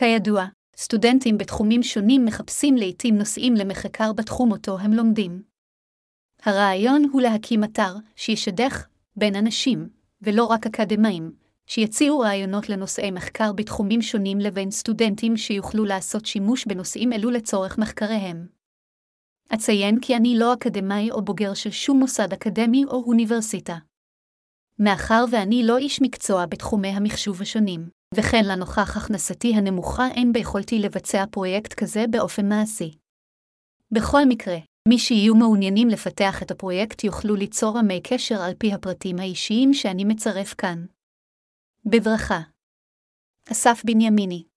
כידוע, סטודנטים בתחומים שונים מחפשים לעתים נושאים למחקר בתחום אותו הם לומדים. הרעיון הוא להקים אתר שישדך בין אנשים, ולא רק אקדמאים, שיציעו רעיונות לנושאי מחקר בתחומים שונים לבין סטודנטים שיוכלו לעשות שימוש בנושאים אלו לצורך מחקריהם. אציין כי אני לא אקדמאי או בוגר של שום מוסד אקדמי או אוניברסיטה. מאחר ואני לא איש מקצוע בתחומי המחשוב השונים, וכן לנוכח הכנסתי הנמוכה אין ביכולתי לבצע פרויקט כזה באופן מעשי. בכל מקרה, מי שיהיו מעוניינים לפתח את הפרויקט יוכלו ליצור עמי קשר על פי הפרטים האישיים שאני מצרף כאן. בברכה. אסף בנימיני